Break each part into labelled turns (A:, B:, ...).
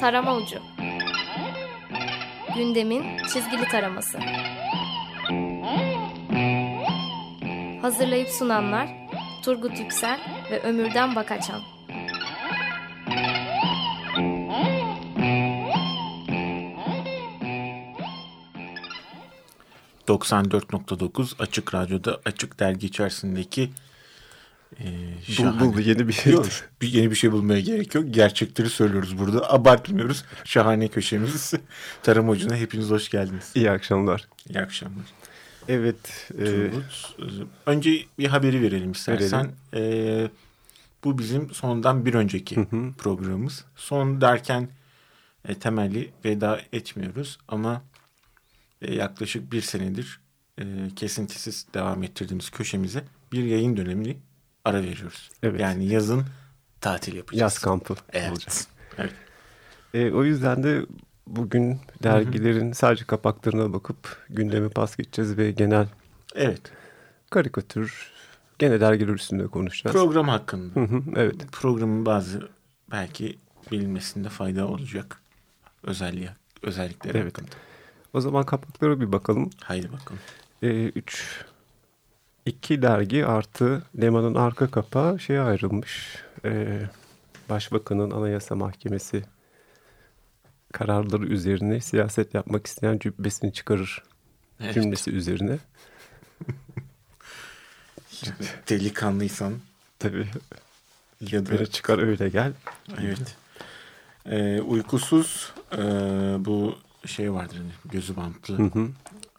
A: Tarama Ucu. Gündemin çizgili taraması. Hazırlayıp sunanlar Turgut Yüksel ve Ömürden Bakaçan
B: 94.9 Açık Radyo'da Açık Dergi içerisindeki
C: e, şahane. Buldu yeni bir şey.
B: Yok, bir, yeni bir şey bulmaya gerek yok. Gerçekleri söylüyoruz burada. Abartmıyoruz. Şahane köşemiz. Tarım Hoca'na hepiniz hoş geldiniz.
C: İyi akşamlar.
B: İyi akşamlar.
C: Evet.
B: Turgut, e... önce bir haberi verelim istersen. Verelim. E, bu bizim sondan bir önceki hı hı. programımız. Son derken e, temelli veda etmiyoruz ama e, yaklaşık bir senedir e, kesintisiz devam ettirdiğimiz köşemize bir yayın dönemini ara veriyoruz. Evet. Yani yazın tatil yapacağız.
C: Yaz kampı
B: evet. olacak. Evet.
C: E, o yüzden de bugün dergilerin Hı-hı. sadece kapaklarına bakıp gündemi pas geçeceğiz ve genel
B: evet
C: karikatür gene dergiler üstünde konuşacağız.
B: Program hakkında.
C: Hı-hı, evet.
B: Programın bazı belki bilinmesinde fayda olacak özelliği özellikleri evet. hakkında.
C: O zaman kapaklara bir bakalım.
B: Haydi bakalım.
C: Ee, üç, iki dergi artı Leman'ın arka kapağı şeye ayrılmış. Ee, Başbakanın Anayasa Mahkemesi kararları üzerine siyaset yapmak isteyen cübbesini çıkarır evet. cümlesi üzerine.
B: Delikanlıysan.
C: Tabii. Ya da çıkar öyle gel.
B: Evet. Ee, uykusuz e, bu şey vardır hani gözü bantlı hı hı.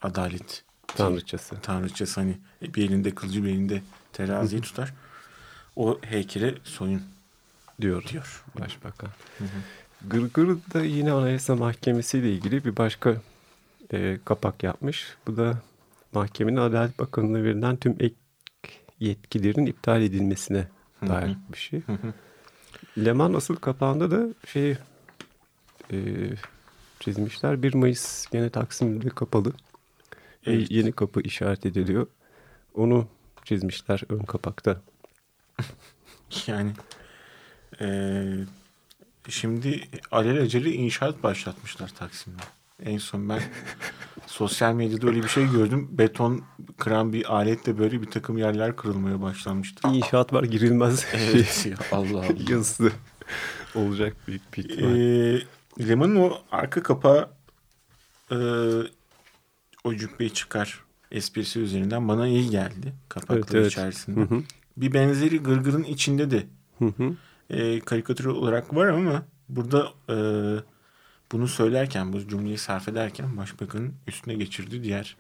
B: adalet
C: tanrıçası.
B: Tanrıçası hani bir elinde kılıcı bir elinde teraziyi tutar. O heykele soyun
C: diyor, diyor. başbakan. Gırgır da yine Anayasa Mahkemesi ile ilgili bir başka e, kapak yapmış. Bu da mahkemenin Adalet Bakanlığı'na verilen tüm ek yetkilerin iptal edilmesine dair hı hı. bir şey. Hı. Leman asıl kapağında da şey e, çizmişler. 1 Mayıs gene Taksim'de kapalı. Evet. Yeni kapı işaret ediliyor. Onu çizmişler ön kapakta.
B: yani e, şimdi alelacele inşaat başlatmışlar Taksim'de. En son ben sosyal medyada öyle bir şey gördüm. Beton kıran bir aletle böyle bir takım yerler kırılmaya başlanmıştı.
C: İnşaat var girilmez.
B: Evet ya Allah Allah.
C: Yazısı olacak büyük bir ihtimal.
B: Ee, Leman'ın o arka kapağı e, o cübbeyi çıkar esprisi üzerinden bana iyi geldi kapakları evet, evet. içerisinde. Hı hı. Bir benzeri gırgırın içinde de hı hı. E, karikatür olarak var ama burada e, bunu söylerken bu cümleyi sarf ederken başbakanın üstüne geçirdiği diğer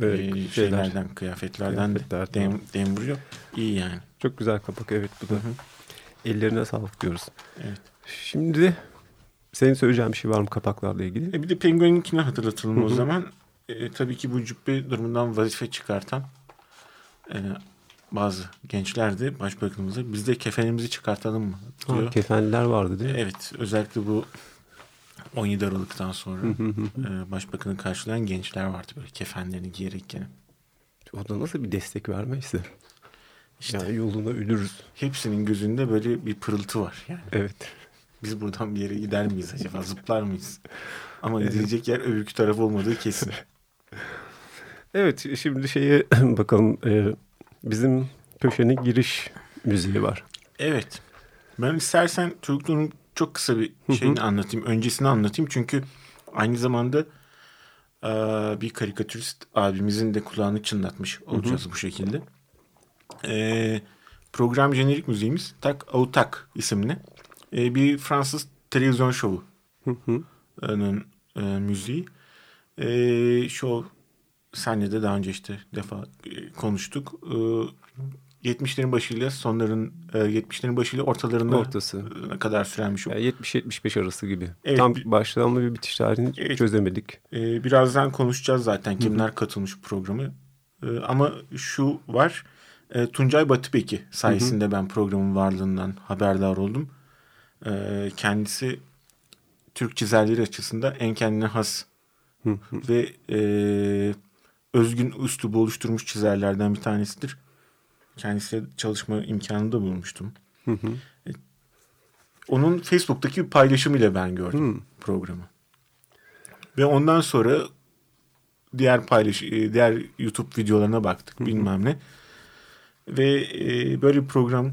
B: evet, e, şeylerden kıyafetlerden de dem, dem vuruyor. İyi yani.
C: Çok güzel kapak evet bu da. Hı hı. Ellerine sağlık diyoruz.
B: Evet.
C: Şimdi senin söyleyeceğin bir şey var mı kapaklarla ilgili?
B: E bir de Penguin'inkini hatırlatalım Hı-hı. o zaman. E, tabii ki bu cübbe durumundan vazife çıkartan e, bazı gençler de başbakanımıza biz de kefenimizi çıkartalım mı
C: diyor. Ha, kefenliler vardı değil mi?
B: Evet özellikle bu 17 Aralık'tan sonra e, başbakanı karşılayan gençler vardı böyle kefenlerini giyerek gene.
C: O da nasıl bir destek vermeyse. İşte yani yoluna ölürüz.
B: Hepsinin gözünde böyle bir pırıltı var yani.
C: Evet.
B: Biz buradan bir yere gider miyiz acaba? Zıplar mıyız? Ama gidecek yer öbürkü taraf olmadığı kesin.
C: Evet şimdi şeye bakalım. E, bizim köşenin giriş müziği var.
B: Evet. Ben istersen çocukluğun çok kısa bir şeyini anlatayım. Öncesini anlatayım. Çünkü aynı zamanda e, bir karikatürist abimizin de kulağını çınlatmış olacağız bu şekilde. E, program jenerik müziğimiz Tak Autak isimli. E, bir Fransız televizyon şovu. Onun e, müziği. E, şov senle de daha önce işte defa e, konuştuk. E, 70'lerin başıyla sonların e, 70'lerin başıyla ortalarında
C: ortası
B: kadar süren bir şov.
C: Yani 70-75 arası gibi. Evet, Tam başlama ve bitiş tarihini evet, çözemedik.
B: E, birazdan konuşacağız zaten kimler Hı-hı. katılmış programı. E, ama şu var. E, Tuncay Batıbeki sayesinde Hı-hı. ben programın varlığından haberdar oldum. E, kendisi Türk çizerleri açısından en kendine has ve e, özgün üslubu oluşturmuş çizerlerden bir tanesidir. Kendisiyle çalışma imkanı da bulmuştum. E, onun Facebook'taki bir paylaşımıyla ben gördüm
C: Hmm.
B: programı. Ve ondan sonra diğer paylaş e, diğer YouTube videolarına baktık bilmem ne. Ve e, böyle bir program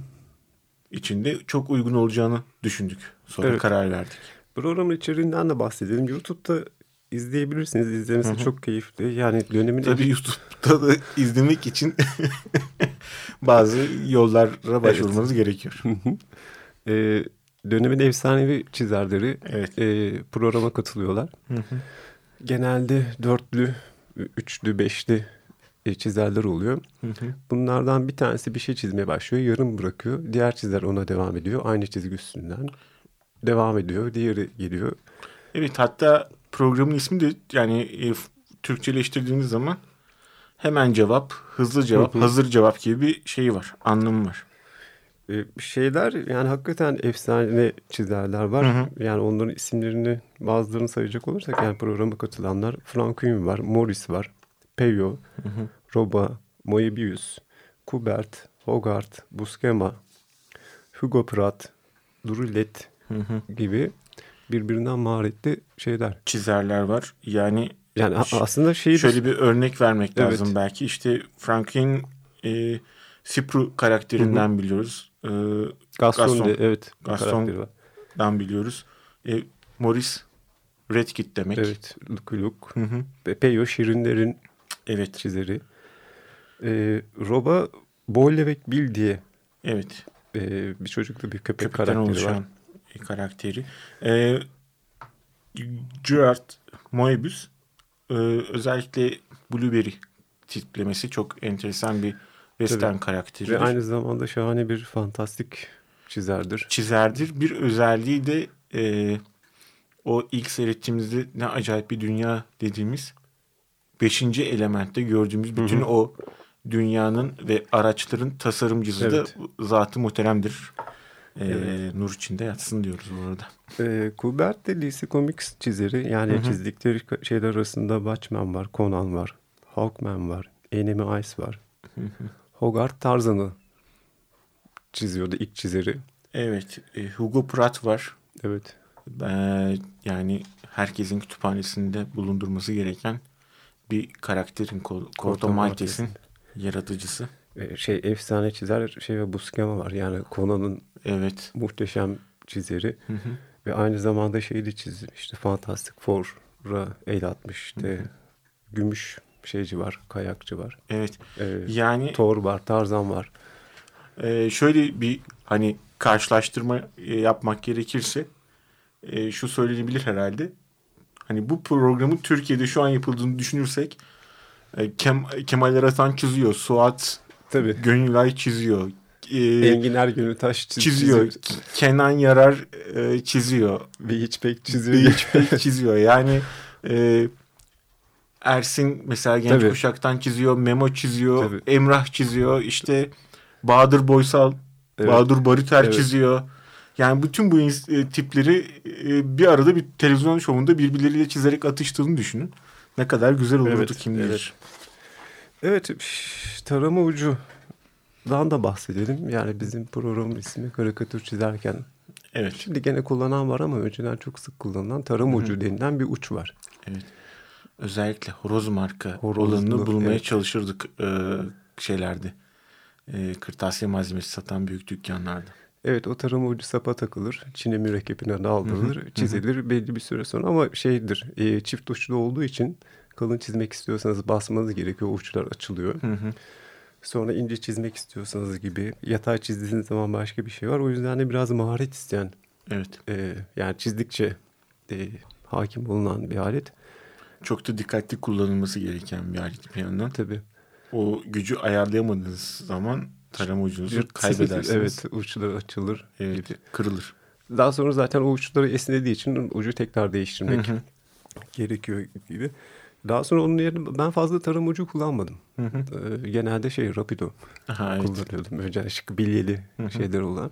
B: içinde çok uygun olacağını düşündük. Sonra
C: Evet.
B: karar verdik.
C: Programın içeriğinden de bahsedelim. YouTube'da izleyebilirsiniz. İzlemesi çok keyifli. Yani dönemin
B: Tabii YouTube'da da izlemek için bazı yollara başvurmanız gerekiyor.
C: e, dönemin efsanevi çizerleri
B: Evet.
C: e, programa katılıyorlar. Genelde dörtlü, üçlü, beşli e, çizerler oluyor. Bunlardan bir tanesi bir şey çizmeye başlıyor, yarım bırakıyor. Diğer çizer ona devam ediyor. Aynı çizgi üstünden devam ediyor. Diğeri geliyor.
B: Evet hatta programın ismi de yani e, Türkçeleştirdiğiniz zaman hemen cevap, hızlı cevap, hazır cevap gibi bir şey var. Anlamı var.
C: E, şeyler yani hakikaten efsane çizerler var. Yani onların isimlerini bazılarını sayacak olursak yani programa katılanlar Franquin var, Morris var, Peyo, Roba, Moebius, Kubert, Hogarth, Buscema, Hugo Pratt, Drulet gibi birbirinden maharetli şeyler.
B: Çizerler var. Yani
C: Yani aslında şeyi
B: şöyle bir örnek vermek
C: Evet.
B: lazım belki. İşte Franklin e, Sipru karakterinden biliyoruz. E,
C: Gaston,
B: Gaston.
C: de evet bir
B: Gaston.
C: karakteri var.
B: dan biliyoruz. E, Morris Redkit demek.
C: Evet, Lucky Luke.
B: Hı hı.
C: Ve Peyo Şirinler'in
B: Evet.
C: çizeri. Ee, Roba Boylevek Bill diye
B: Evet.
C: e, bir çocuklu bir köpek
B: Köpekten
C: karakteri
B: oluşan
C: var.
B: Karakteri. E, Gerard Moebius e, özellikle Blueberry tiplemesi çok enteresan bir western karakteridir.
C: Ve aynı zamanda şahane bir fantastik çizerdir.
B: çizerdir. Bir özelliği de e, o ilk seyrettiğimizde ne acayip bir dünya dediğimiz beşinci elementte gördüğümüz bütün o dünyanın ve araçların tasarımcısı
C: Evet.
B: da zatı muhteremdir. E, Nur içinde yatsın diyoruz bu arada.
C: Ee, Kubert de DC Comics çizeri. Yani çizdikleri ka- şeyler arasında Watchmen var, Conan var, Hawkman var, Enemy Ice var. Hogarth Tarzan'ı çiziyordu ilk çizeri.
B: Evet. e, Hugo Pratt var.
C: Evet.
B: E, yani herkesin kütüphanesinde bulundurması gereken bir karakterin Corto Maltese'in yaratıcısı.
C: Ee, şey efsane çizer şey ve Buscema var. Yani Conan'ın
B: Evet.
C: muhteşem çizeri. Ve aynı zamanda şeyi de çizmişti. Fantastic Four'a el atmış. İşte gümüş şeyci var, kayakçı var.
B: Evet.
C: Ee,
B: Yani
C: Thor var, Tarzan var.
B: e, şöyle bir hani karşılaştırma e, yapmak gerekirse e, şu söylenebilir herhalde. Hani bu programın Türkiye'de şu an yapıldığını düşünürsek e, Kem, Kemal Eratan çiziyor. Suat
C: Tabii.
B: Gönülay çiziyor. E,
C: Engin Ergün'ü taş çiz-
B: çiziyor.
C: çiziyor.
B: Kenan Yarar e, çiziyor.
C: Bir hiç pek çiziyor.
B: Hiç pek çiziyor. Yani e, Ersin mesela genç
C: Tabii.
B: kuşaktan çiziyor. Memo çiziyor.
C: Tabii.
B: Emrah çiziyor. İşte Bahadır Boysal,
C: Evet.
B: Bahadır Barıter
C: Evet.
B: çiziyor. Yani bütün bu e, tipleri e, bir arada bir televizyon şovunda birbirleriyle çizerek atıştığını düşünün. Ne kadar güzel olurdu
C: Evet,
B: kim bilir.
C: evet. Evet, tarama ucudan da bahsedelim. Yani bizim programın ismi karikatür çizerken.
B: Evet.
C: Şimdi gene kullanan var ama önceden çok sık kullanılan tarama ucu denilen bir uç var.
B: Evet. Özellikle horoz marka
C: Horozlu,
B: olanını bulmaya
C: evet.
B: çalışırdık e, şeylerde. E, kırtasiye malzemesi satan büyük dükkanlarda.
C: Evet o tarama ucu sapa takılır. Çine mürekkebine daldırılır. Çizilir belli bir süre sonra ama şeydir e, çift uçlu olduğu için kalın çizmek istiyorsanız basmanız gerekiyor. O uçlar açılıyor. Sonra ince çizmek istiyorsanız gibi yatay çizdiğiniz zaman başka bir şey var. O yüzden de biraz maharet isteyen
B: Evet.
C: e, yani çizdikçe e, hakim olunan bir alet.
B: Çok da dikkatli kullanılması gereken bir alet bir yandan.
C: Tabii.
B: O gücü ayarlayamadığınız zaman tarama ucunuzu kaybedersiniz.
C: evet uçları açılır.
B: Evet,
C: gibi.
B: kırılır.
C: Daha sonra zaten o uçları esnediği için ucu tekrar değiştirmek gerekiyor gibi. Daha sonra onun yerine ben fazla tarım ucu kullanmadım. Ee, genelde şey rapido
B: Aha, evet.
C: kullanıyordum. Önce şık bilyeli şeyler olan.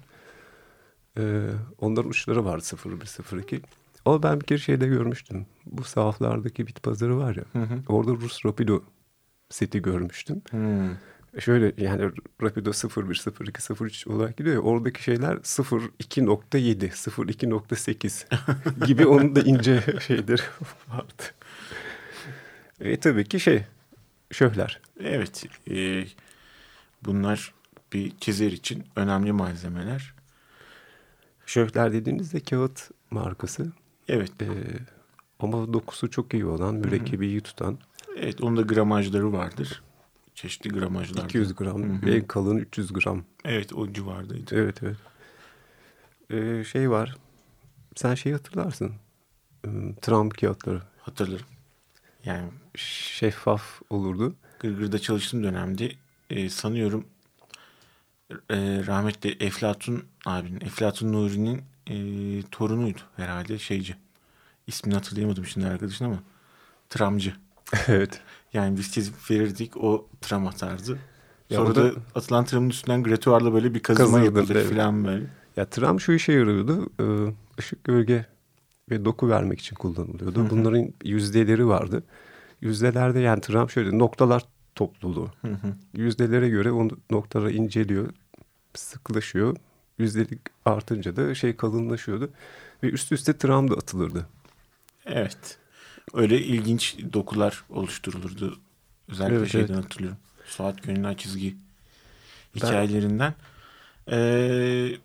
C: Ee, onların uçları vardı 0102. Ama ben bir kere şeyde görmüştüm. Bu sahaflardaki bit pazarı var ya. Orada Rus rapido seti görmüştüm.
B: Hmm.
C: Şöyle yani Rapido 01, 02, 03 olarak gidiyor ya oradaki şeyler 02.7, 02.8 gibi onun da ince şeyleri vardı. E tabii ki şey şöhler.
B: Evet. E, bunlar bir çizer için önemli malzemeler.
C: Şöhler dediğinizde kağıt markası.
B: Evet.
C: E, ama dokusu çok iyi olan, mürekkebi iyi tutan.
B: Evet, onun da gramajları vardır. Çeşitli gramajlar.
C: 200 gram, Hı -hı. en kalın 300 gram.
B: Evet, o civardaydı.
C: Evet, evet. Ee, şey var, sen şeyi hatırlarsın. Hmm, tram kağıtları.
B: Hatırlarım. Yani
C: şeffaf olurdu.
B: Gırgır'da çalıştığım dönemde e, sanıyorum e, rahmetli Eflatun abinin, Eflatun Nuri'nin e, torunuydu herhalde şeyci. İsmini hatırlayamadım şimdi arkadaşın ama tramcı.
C: evet.
B: Yani biz çizip verirdik o tram atardı. Sonra da, da atılan tramın üstünden gratuarla böyle bir kazıma yapılır evet. falan böyle.
C: Ya tram şu işe yarıyordu. Işık gölge ve doku vermek için kullanılıyordu. Bunların yüzdeleri vardı. Yüzdelerde yani tram şöyle noktalar topluluğu. Yüzdelere göre o noktaları inceliyor, sıklaşıyor. Yüzdelik artınca da şey kalınlaşıyordu. Ve üst üste tram da atılırdı.
B: Evet. Öyle ilginç dokular oluşturulurdu. Özellikle evet, şeyden evet. hatırlıyorum. Suat Gönüller çizgi hikayelerinden. Ben... Ee,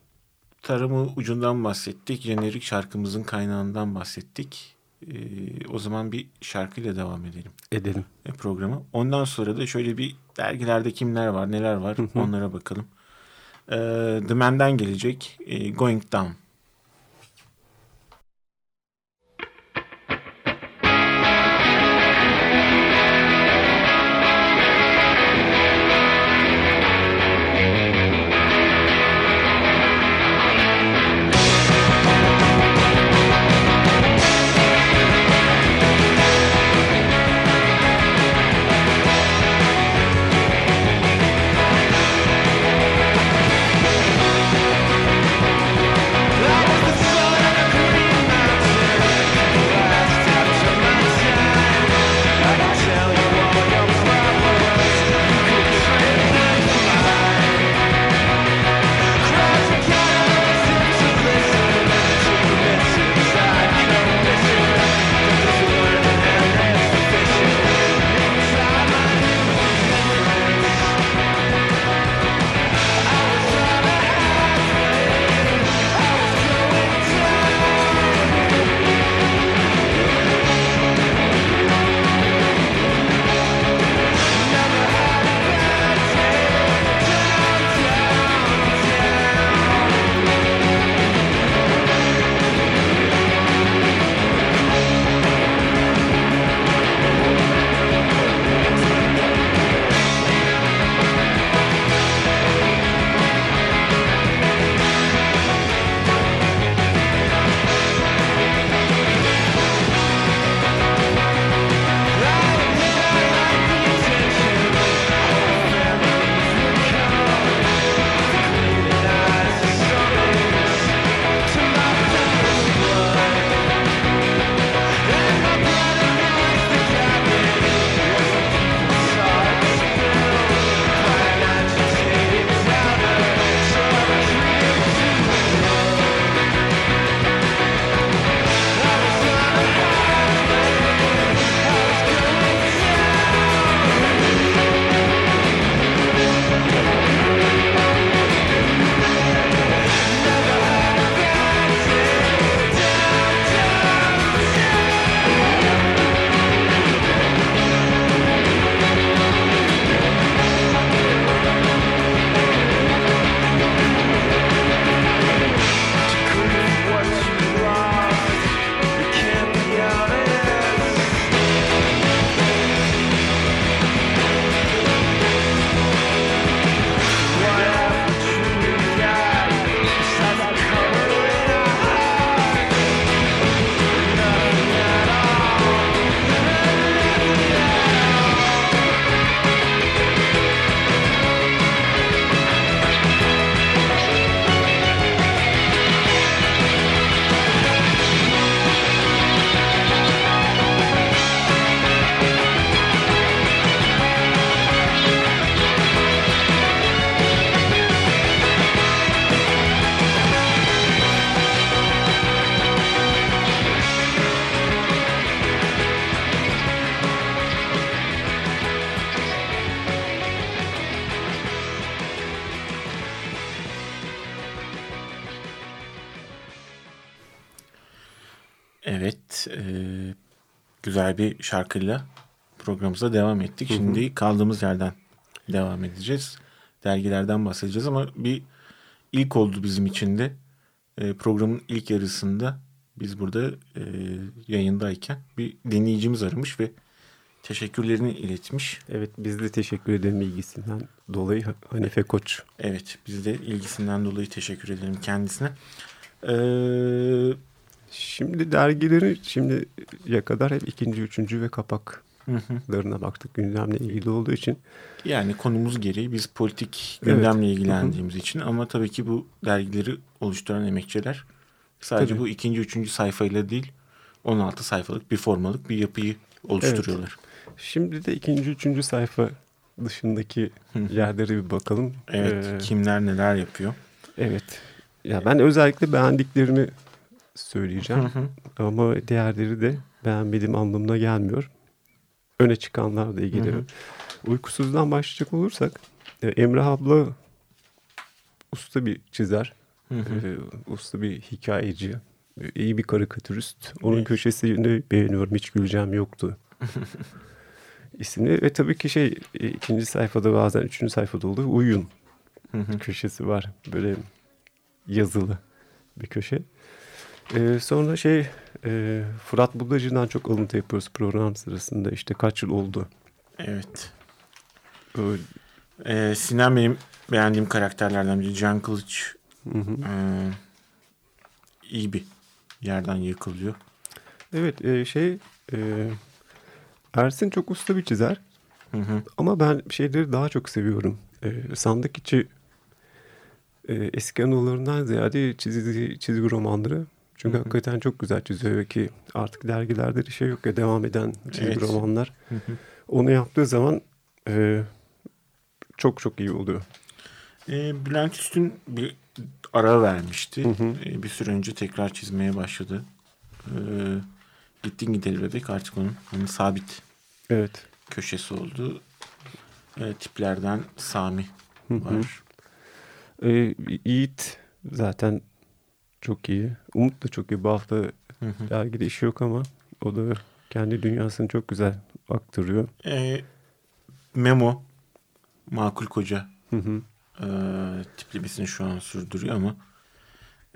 B: tarımı ucundan bahsettik. Jenerik şarkımızın kaynağından bahsettik. Ee, o zaman bir şarkıyla devam edelim.
C: Edelim.
B: E, programı. Ondan sonra da şöyle bir dergilerde kimler var, neler var onlara bakalım. Ee, The Man'den gelecek e, Going Down. Güzel bir şarkıyla programımıza devam ettik. Şimdi kaldığımız yerden devam edeceğiz. Dergilerden bahsedeceğiz ama bir ilk oldu bizim için de. E, programın ilk yarısında biz burada e, yayındayken bir dinleyicimiz aramış ve teşekkürlerini iletmiş.
C: Evet biz de teşekkür ederim ilgisinden dolayı Hanife Koç.
B: Evet biz de ilgisinden dolayı teşekkür ederim kendisine. Ee,
C: şimdi dergileri şimdiye kadar hep ikinci, üçüncü ve kapaklarına baktık gündemle ilgili olduğu için.
B: Yani konumuz gereği biz politik gündemle evet. ilgilendiğimiz için ama tabii ki bu dergileri oluşturan emekçiler sadece tabii. bu ikinci, üçüncü sayfayla değil 16 sayfalık bir formalık bir yapıyı oluşturuyorlar. Evet.
C: Şimdi de ikinci, üçüncü sayfa dışındaki yerlere bir bakalım.
B: Evet, ee, kimler neler yapıyor?
C: Evet. Ya ben özellikle beğendiklerimi söyleyeceğim. Ama diğerleri de beğenmediğim anlamına gelmiyor. Öne çıkanlarla ilgili. Uykusuzdan başlayacak olursak e, Emre abla usta bir çizer. Hı hı. E, usta bir hikayeci. E, iyi bir karikatürist. Onun evet. köşesini beğeniyorum. Hiç güleceğim yoktu. isimli ve tabii ki şey ikinci sayfada bazen üçüncü sayfada oluyor uyun köşesi var böyle yazılı bir köşe. Ee, sonra şey e, Fırat Buldacı'dan çok alıntı yapıyoruz program sırasında işte kaç yıl oldu.
B: Evet. Öyle. Ee, Sinan benim beğendiğim karakterlerden biri. Can Kılıç hı hı. E, iyi bir yerden yıkılıyor.
C: Evet e, şey e, Ersin çok usta bir çizer. Hı hı. Ama ben şeyleri daha çok seviyorum. E, sandık içi e, eski anılarından ziyade çizgi, çizgi romanları. Çünkü hı hı. hakikaten çok güzel çiziyor ki artık dergilerde de şey yok ya devam eden çizgi evet. romanlar. Hı hı. Onu yaptığı zaman e, çok çok iyi oluyor.
B: E, Bülent Üstün bir ara vermişti. E, bir süre önce tekrar çizmeye başladı. E, Gittin gideli bebek artık onun hani sabit
C: evet.
B: köşesi oldu. E, tiplerden Sami var.
C: E, Yiğit zaten çok iyi. Umut da çok iyi. Bu hafta hı hı. dergide işi yok ama o da kendi dünyasını çok güzel aktarıyor.
B: E, Memo makul koca hı hı. E, tiplemesini şu an sürdürüyor ama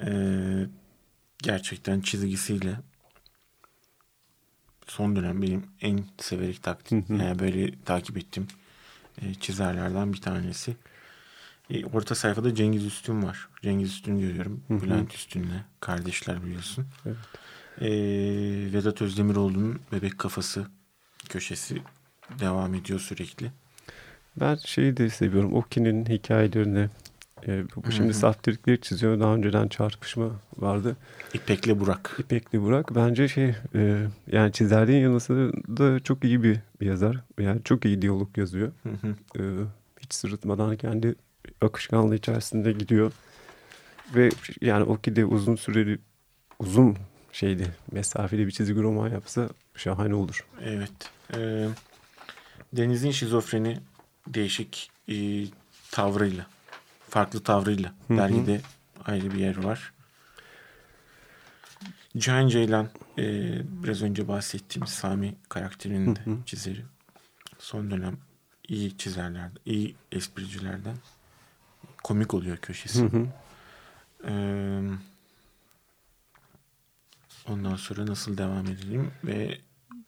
B: e, gerçekten çizgisiyle son dönem benim en severek takip, yani böyle takip ettiğim e, çizerlerden bir tanesi. E, orta sayfada Cengiz Üstün var. Cengiz Üstün görüyorum. Hı hı. Bülent Üstün'le kardeşler biliyorsun. Evet. E, Vedat Özdemiroğlu'nun Bebek Kafası köşesi devam ediyor sürekli.
C: Ben şeyi de seviyorum. Oki'nin hikayelerini e, bu şimdi saftirikleri çiziyor. Daha önceden çarpışma vardı.
B: İpekli Burak.
C: İpekli Burak. Bence şey e, yani çizerliğin yanı da çok iyi bir, bir yazar. Yani çok iyi diyalog yazıyor. E, hiç sırıtmadan kendi akışkanlığı içerisinde gidiyor. Ve yani Oki de uzun süreli uzun şeydi mesafeli bir çizgi roman yapsa şahane olur.
B: Evet. E, Deniz'in şizofreni değişik e, tavrıyla farklı tavrıyla Hı-hı. dergide ayrı bir yer var. Cihan Ceylan e, biraz önce bahsettiğimiz Sami karakterinin de Hı-hı. çizeri. Son dönem iyi çizerlerden, iyi espricilerden komik oluyor köşesi. Hı Ee, ondan sonra nasıl devam edelim ve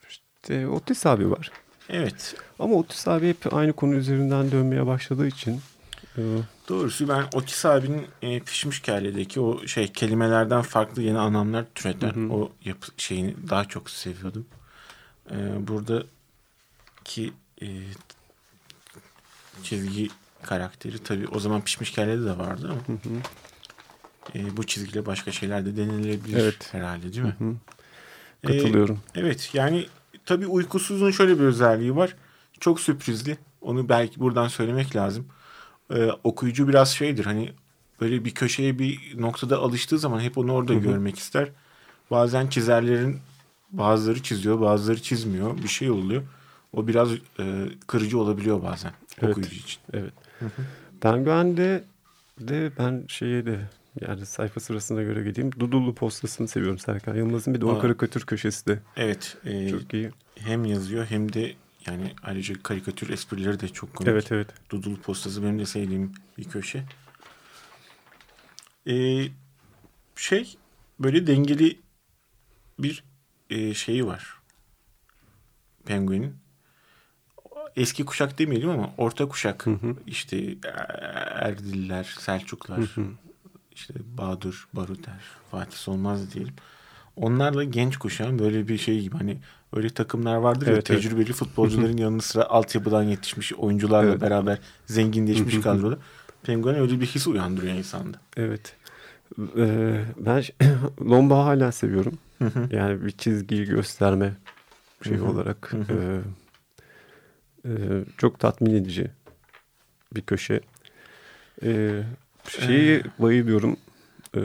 C: işte Otis abi var.
B: Evet.
C: Ama Otis abi hep aynı konu üzerinden dönmeye başladığı için
B: Doğrusu ben Otis abinin e, pişmiş kelledeki o şey kelimelerden farklı yeni anlamlar türeten hı hı. o yapı şeyini daha çok seviyordum. E, buradaki e, çizgi karakteri tabii o zaman pişmiş kellede de vardı ama hı hı. E, bu çizgiyle başka şeyler de denilebilir evet. herhalde değil mi? Hı hı.
C: Katılıyorum.
B: E, evet yani tabii uykusuzun şöyle bir özelliği var. Çok sürprizli. Onu belki buradan söylemek lazım e, okuyucu biraz şeydir hani böyle bir köşeye bir noktada alıştığı zaman hep onu orada Hı-hı. görmek ister. Bazen çizerlerin bazıları çiziyor bazıları çizmiyor bir şey oluyor. O biraz e, kırıcı olabiliyor bazen evet. okuyucu için.
C: Evet. Penguen'de de ben şeye de Yani sayfa sırasına göre gideyim. Dudullu postasını seviyorum Serkan Yılmaz'ın. Bir de o karikatür köşesi de
B: Evet. e,
C: çok iyi.
B: hem yazıyor hem de yani ayrıca karikatür esprileri de çok komik.
C: Evet evet.
B: Dudul postası benim de sevdiğim bir köşe. Ee, şey böyle dengeli bir e, şeyi var. Penguin'in. Eski kuşak demeyelim ama orta kuşak. İşte e, Erdililer, Selçuklar, işte Bahadır, Baruter, Fatih Solmaz diyelim. Onlarla genç kuşağın böyle bir şey gibi hani öyle takımlar vardır ya
C: Evet, evet.
B: tecrübeli futbolcuların yanı sıra altyapıdan yetişmiş oyuncularla
C: Evet.
B: beraber zenginleşmiş kadroda. Penguen öyle bir his uyandırıyor insanda.
C: Evet. Ee, ben Lomba hala seviyorum. Yani bir çizgiyi gösterme şey
B: Hı hı.
C: olarak.
B: Hı hı.
C: e, e, çok tatmin edici bir köşe. Ee, şeyi bayılıyorum. Ee,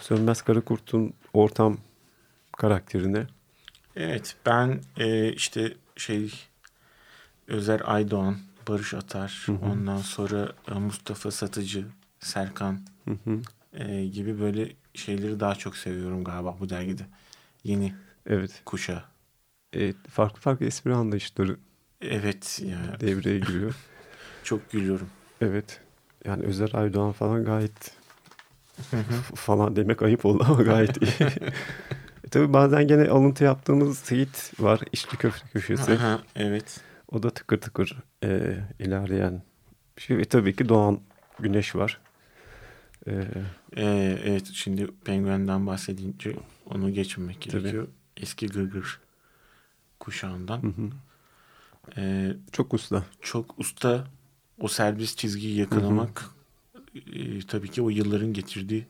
C: Sönmez Karakurt'un ortam karakterine.
B: Evet ben e, işte şey Özer Aydoğan, Barış Atar, ondan sonra e, Mustafa Satıcı, Serkan
C: Hı hı.
B: e, gibi böyle şeyleri daha çok seviyorum galiba bu dergide. Yeni
C: Evet.
B: kuşağı.
C: E, farklı farklı espri anlayışları
B: Evet ya
C: devreye giriyor.
B: çok gülüyorum.
C: Evet. Yani Özer Aydoğan falan gayet falan demek ayıp oldu ama gayet iyi. e, tabii bazen gene alıntı yaptığımız Seyit var. İçli köfte köşesi.
B: Aha, evet.
C: O da tıkır tıkır e, ilerleyen bir şey. Ve tabii ki Doğan Güneş var. E,
B: Ee, evet şimdi Penguen'den bahsedince onu geçmemek gerekiyor. Eski Gırgır kuşağından.
C: hı hı.
B: Ee,
C: Çok usta.
B: çok usta o serbest çizgiyi yakalamak e, tabii ki o yılların getirdiği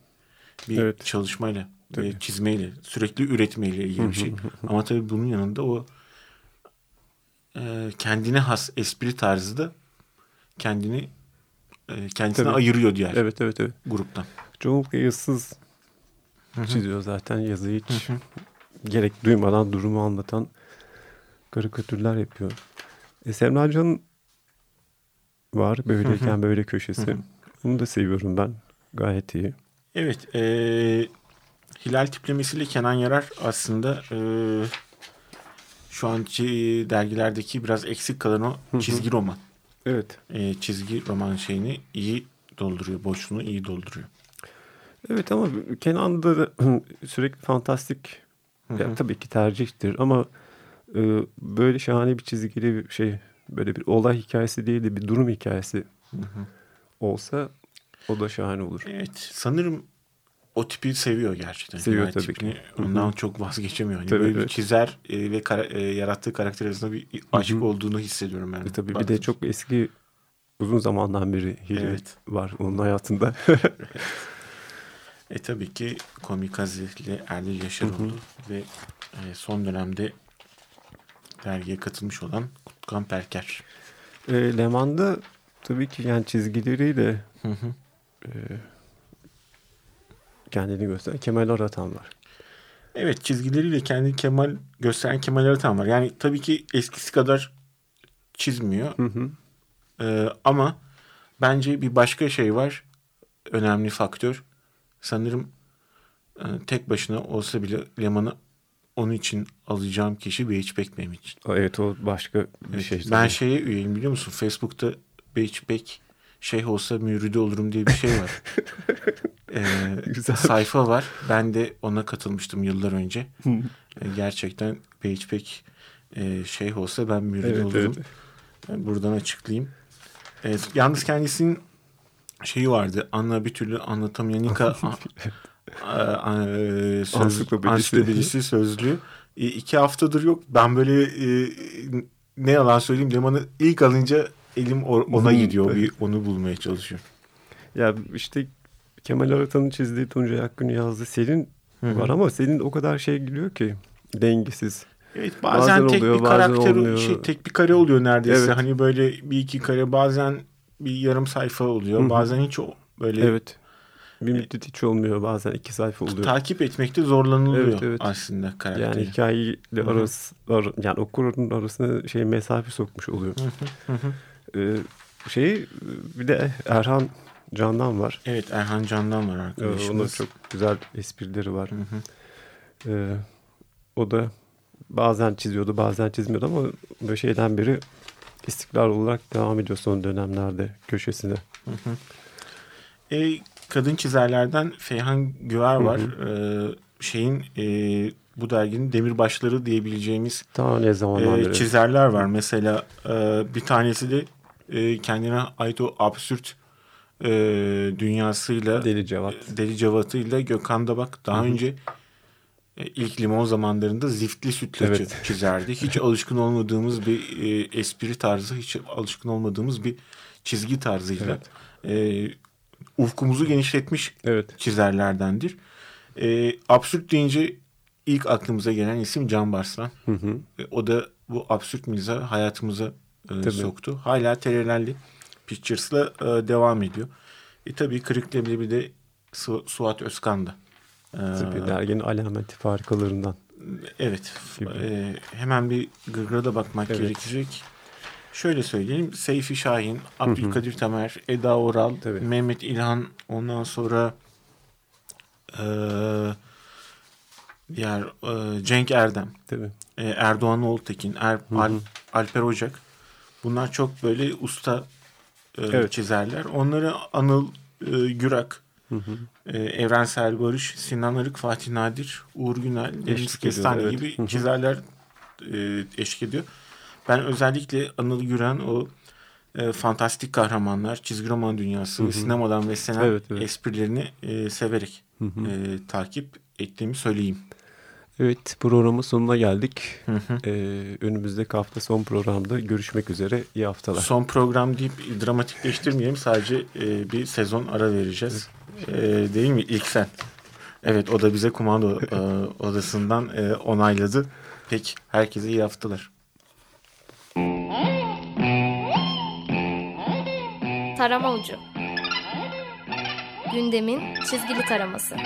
B: bir
C: Evet.
B: çalışmayla ve
C: Tabii.
B: çizmeyle sürekli üretmeyle ilgili bir şey. Ama tabii bunun yanında o e, kendine has espri tarzı da kendini e, kendisine
C: Tabii.
B: ayırıyor diğer
C: Evet evet evet.
B: gruptan.
C: Çoğunlukla yazısız çiziyor zaten. Yazı hiç gerek duymadan durumu anlatan karikatürler yapıyor. E, Semra Can'ın var. Böyleyken böyle köşesi. Onu da seviyorum ben. Gayet iyi.
B: Evet. E, Hilal tiplemesiyle Kenan Yarar aslında e, şu anki dergilerdeki biraz eksik kalan o çizgi roman.
C: Evet.
B: E, çizgi roman şeyini iyi dolduruyor. Boşluğunu iyi dolduruyor.
C: Evet ama Kenan da sürekli fantastik ya, tabii ki tercihtir ama e, böyle şahane bir çizgili bir şey böyle bir olay hikayesi değil de bir durum hikayesi olsa o da şahane olur.
B: Evet. Sanırım o tipi seviyor gerçekten.
C: Seviyor tabii
B: tipini.
C: ki.
B: Ondan çok vazgeçemiyor. Hani
C: Tabii,
B: böyle bir
C: evet.
B: çizer e, ve kara- e, yarattığı karakter arasında bir aşk olduğunu hissediyorum ben.
C: E, tabii bir de çok eski uzun zamandan beri
B: Evet.
C: var onun hayatında.
B: E tabii ki Komikaze ile Erdil Yaşaroğlu ve e, son dönemde dergiye katılmış olan Kutkan Perker.
C: e, Leman'da tabii ki yani çizgileriyle
B: Hı hı.
C: e, kendini gösteren Kemal Aratan var.
B: Evet çizgileriyle kendi Kemal gösteren Kemal Aratan var. Yani tabii ki eskisi kadar çizmiyor.
C: Hı hı.
B: Ee, ama bence bir başka şey var. Önemli faktör. Sanırım e, tek başına olsa bile Leman'ı onun için alacağım kişi Beyçbek benim için.
C: Evet o başka bir
B: Evet,
C: şey.
B: ben şeye üyeyim biliyor musun? Facebook'ta Beyçbek şeyh olsa müridi olurum diye bir şey var. Ee,
C: Güzel.
B: sayfa var. Ben de ona katılmıştım yıllar önce. Ee, gerçekten Beyçbek e, şeyh olsa ben müridi
C: Evet,
B: olurum.
C: evet.
B: Ben buradan açıklayayım. Ee, yalnız kendisinin şeyi vardı. Anla bir türlü anlatamayan Nika
C: Ansiklopedisi.
B: ansiklopedisi sözlüğü. E, iki haftadır yok. Ben böyle e, ne yalan söyleyeyim Leman'ı ilk alınca elim ona
C: Hı,
B: gidiyor. Bir onu bulmaya çalışıyorum.
C: Ya işte Kemal Aratan'ın çizdiği Tuncay Akgün'ün yazdığı Selin var ama Selin o kadar şey geliyor ki dengesiz.
B: Evet bazen,
C: Bazen
B: tek
C: oluyor,
B: bir karakter
C: olmuyor.
B: şey tek bir kare oluyor neredeyse.
C: Evet.
B: Hani böyle bir iki kare bazen bir yarım sayfa oluyor.
C: Hı hı.
B: Bazen hiç o böyle
C: Evet. Bir müddet hiç olmuyor bazen iki sayfa oluyor.
B: takip etmekte zorlanılıyor
C: Evet, evet.
B: aslında karakteri.
C: Yani hikayeyle
B: Hı hı.
C: arası, ar- yani okurun arasına şey mesafe sokmuş oluyor. Ee, şey bir de Erhan Candan var.
B: Evet Erhan Candan var arkadaşımız.
C: Onun çok güzel esprileri var. Hı hı. Ee, o da bazen çiziyordu bazen çizmiyordu ama böyle şeyden beri istikrar olarak devam ediyor son dönemlerde köşesine. Hı hı.
B: E, kadın çizerlerden Feyhan Güver var. Hı hı. E, şeyin e, bu derginin demirbaşları diyebileceğimiz
C: Daha ne zamandan
B: e, çizerler var. Mesela e, bir tanesi de e, kendine ait o absürt e, dünyasıyla
C: Deli Cevat.
B: Deli Cevat'ıyla Gökhan da bak daha Hı-hı. önce e, ilk limon zamanlarında ziftli sütlaçı evet. çizerdi. Hiç alışkın olmadığımız bir e, espri tarzı, hiç alışkın olmadığımız bir çizgi tarzıyla evet. e, ufkumuzu genişletmiş evet. çizerlerdendir. E, absürt deyince ilk aklımıza gelen isim Can Barslan. Hı hı. E, o da bu absürt mizah hayatımıza e, soktu. Hala Terelelli Pictures'la e, devam ediyor. E tabii Kırık Leblebi de Su Suat Özkan da.
C: Tabii derginin alameti farikalarından.
B: Evet. E, hemen bir gırgıra da bakmak evet. gerekecek. Şöyle söyleyeyim. Seyfi Şahin, Abdülkadir Tamer, Eda Oral, Tabii. Mehmet İlhan, ondan sonra e, diğer e, Cenk Erdem, Tabii. E, Erdoğan Oğultekin, er, Al, Alper Ocak. Bunlar çok böyle usta e, evet. çizerler. Onları Anıl e, Gürak, Hı hı. Ee, Evrensel Barış, Sinan Arık, Fatih Nadir, Uğur Günel, Deniz Kestane evet. gibi hı hı. çizerler e, eşlik ediyor. Ben özellikle Anıl Güren o e, fantastik kahramanlar, çizgi roman dünyası, hı hı. sinemadan beslenen evet, evet. esprilerini e, severek hı hı. E, takip ettiğimi söyleyeyim.
C: Evet programın sonuna geldik. Hı hı. Ee, önümüzdeki hafta son programda görüşmek üzere. İyi haftalar.
B: Son program deyip dramatikleştirmeyelim. Sadece e, bir sezon ara vereceğiz. E, değil mi? İlk sen. Evet o da bize kumanda e, odasından e, onayladı. Peki herkese iyi haftalar.
A: Tarama Ucu. Gündemin çizgili taraması.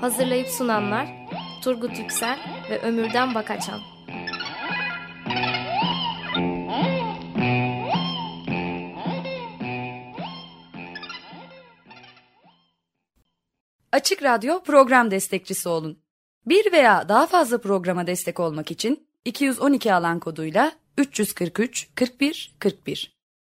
A: Hazırlayıp sunanlar Turgut Yüksel ve Ömürden Bakaçan
D: Açık Radyo program destekçisi olun. Bir veya daha fazla programa destek olmak için 212 alan koduyla 343 41 41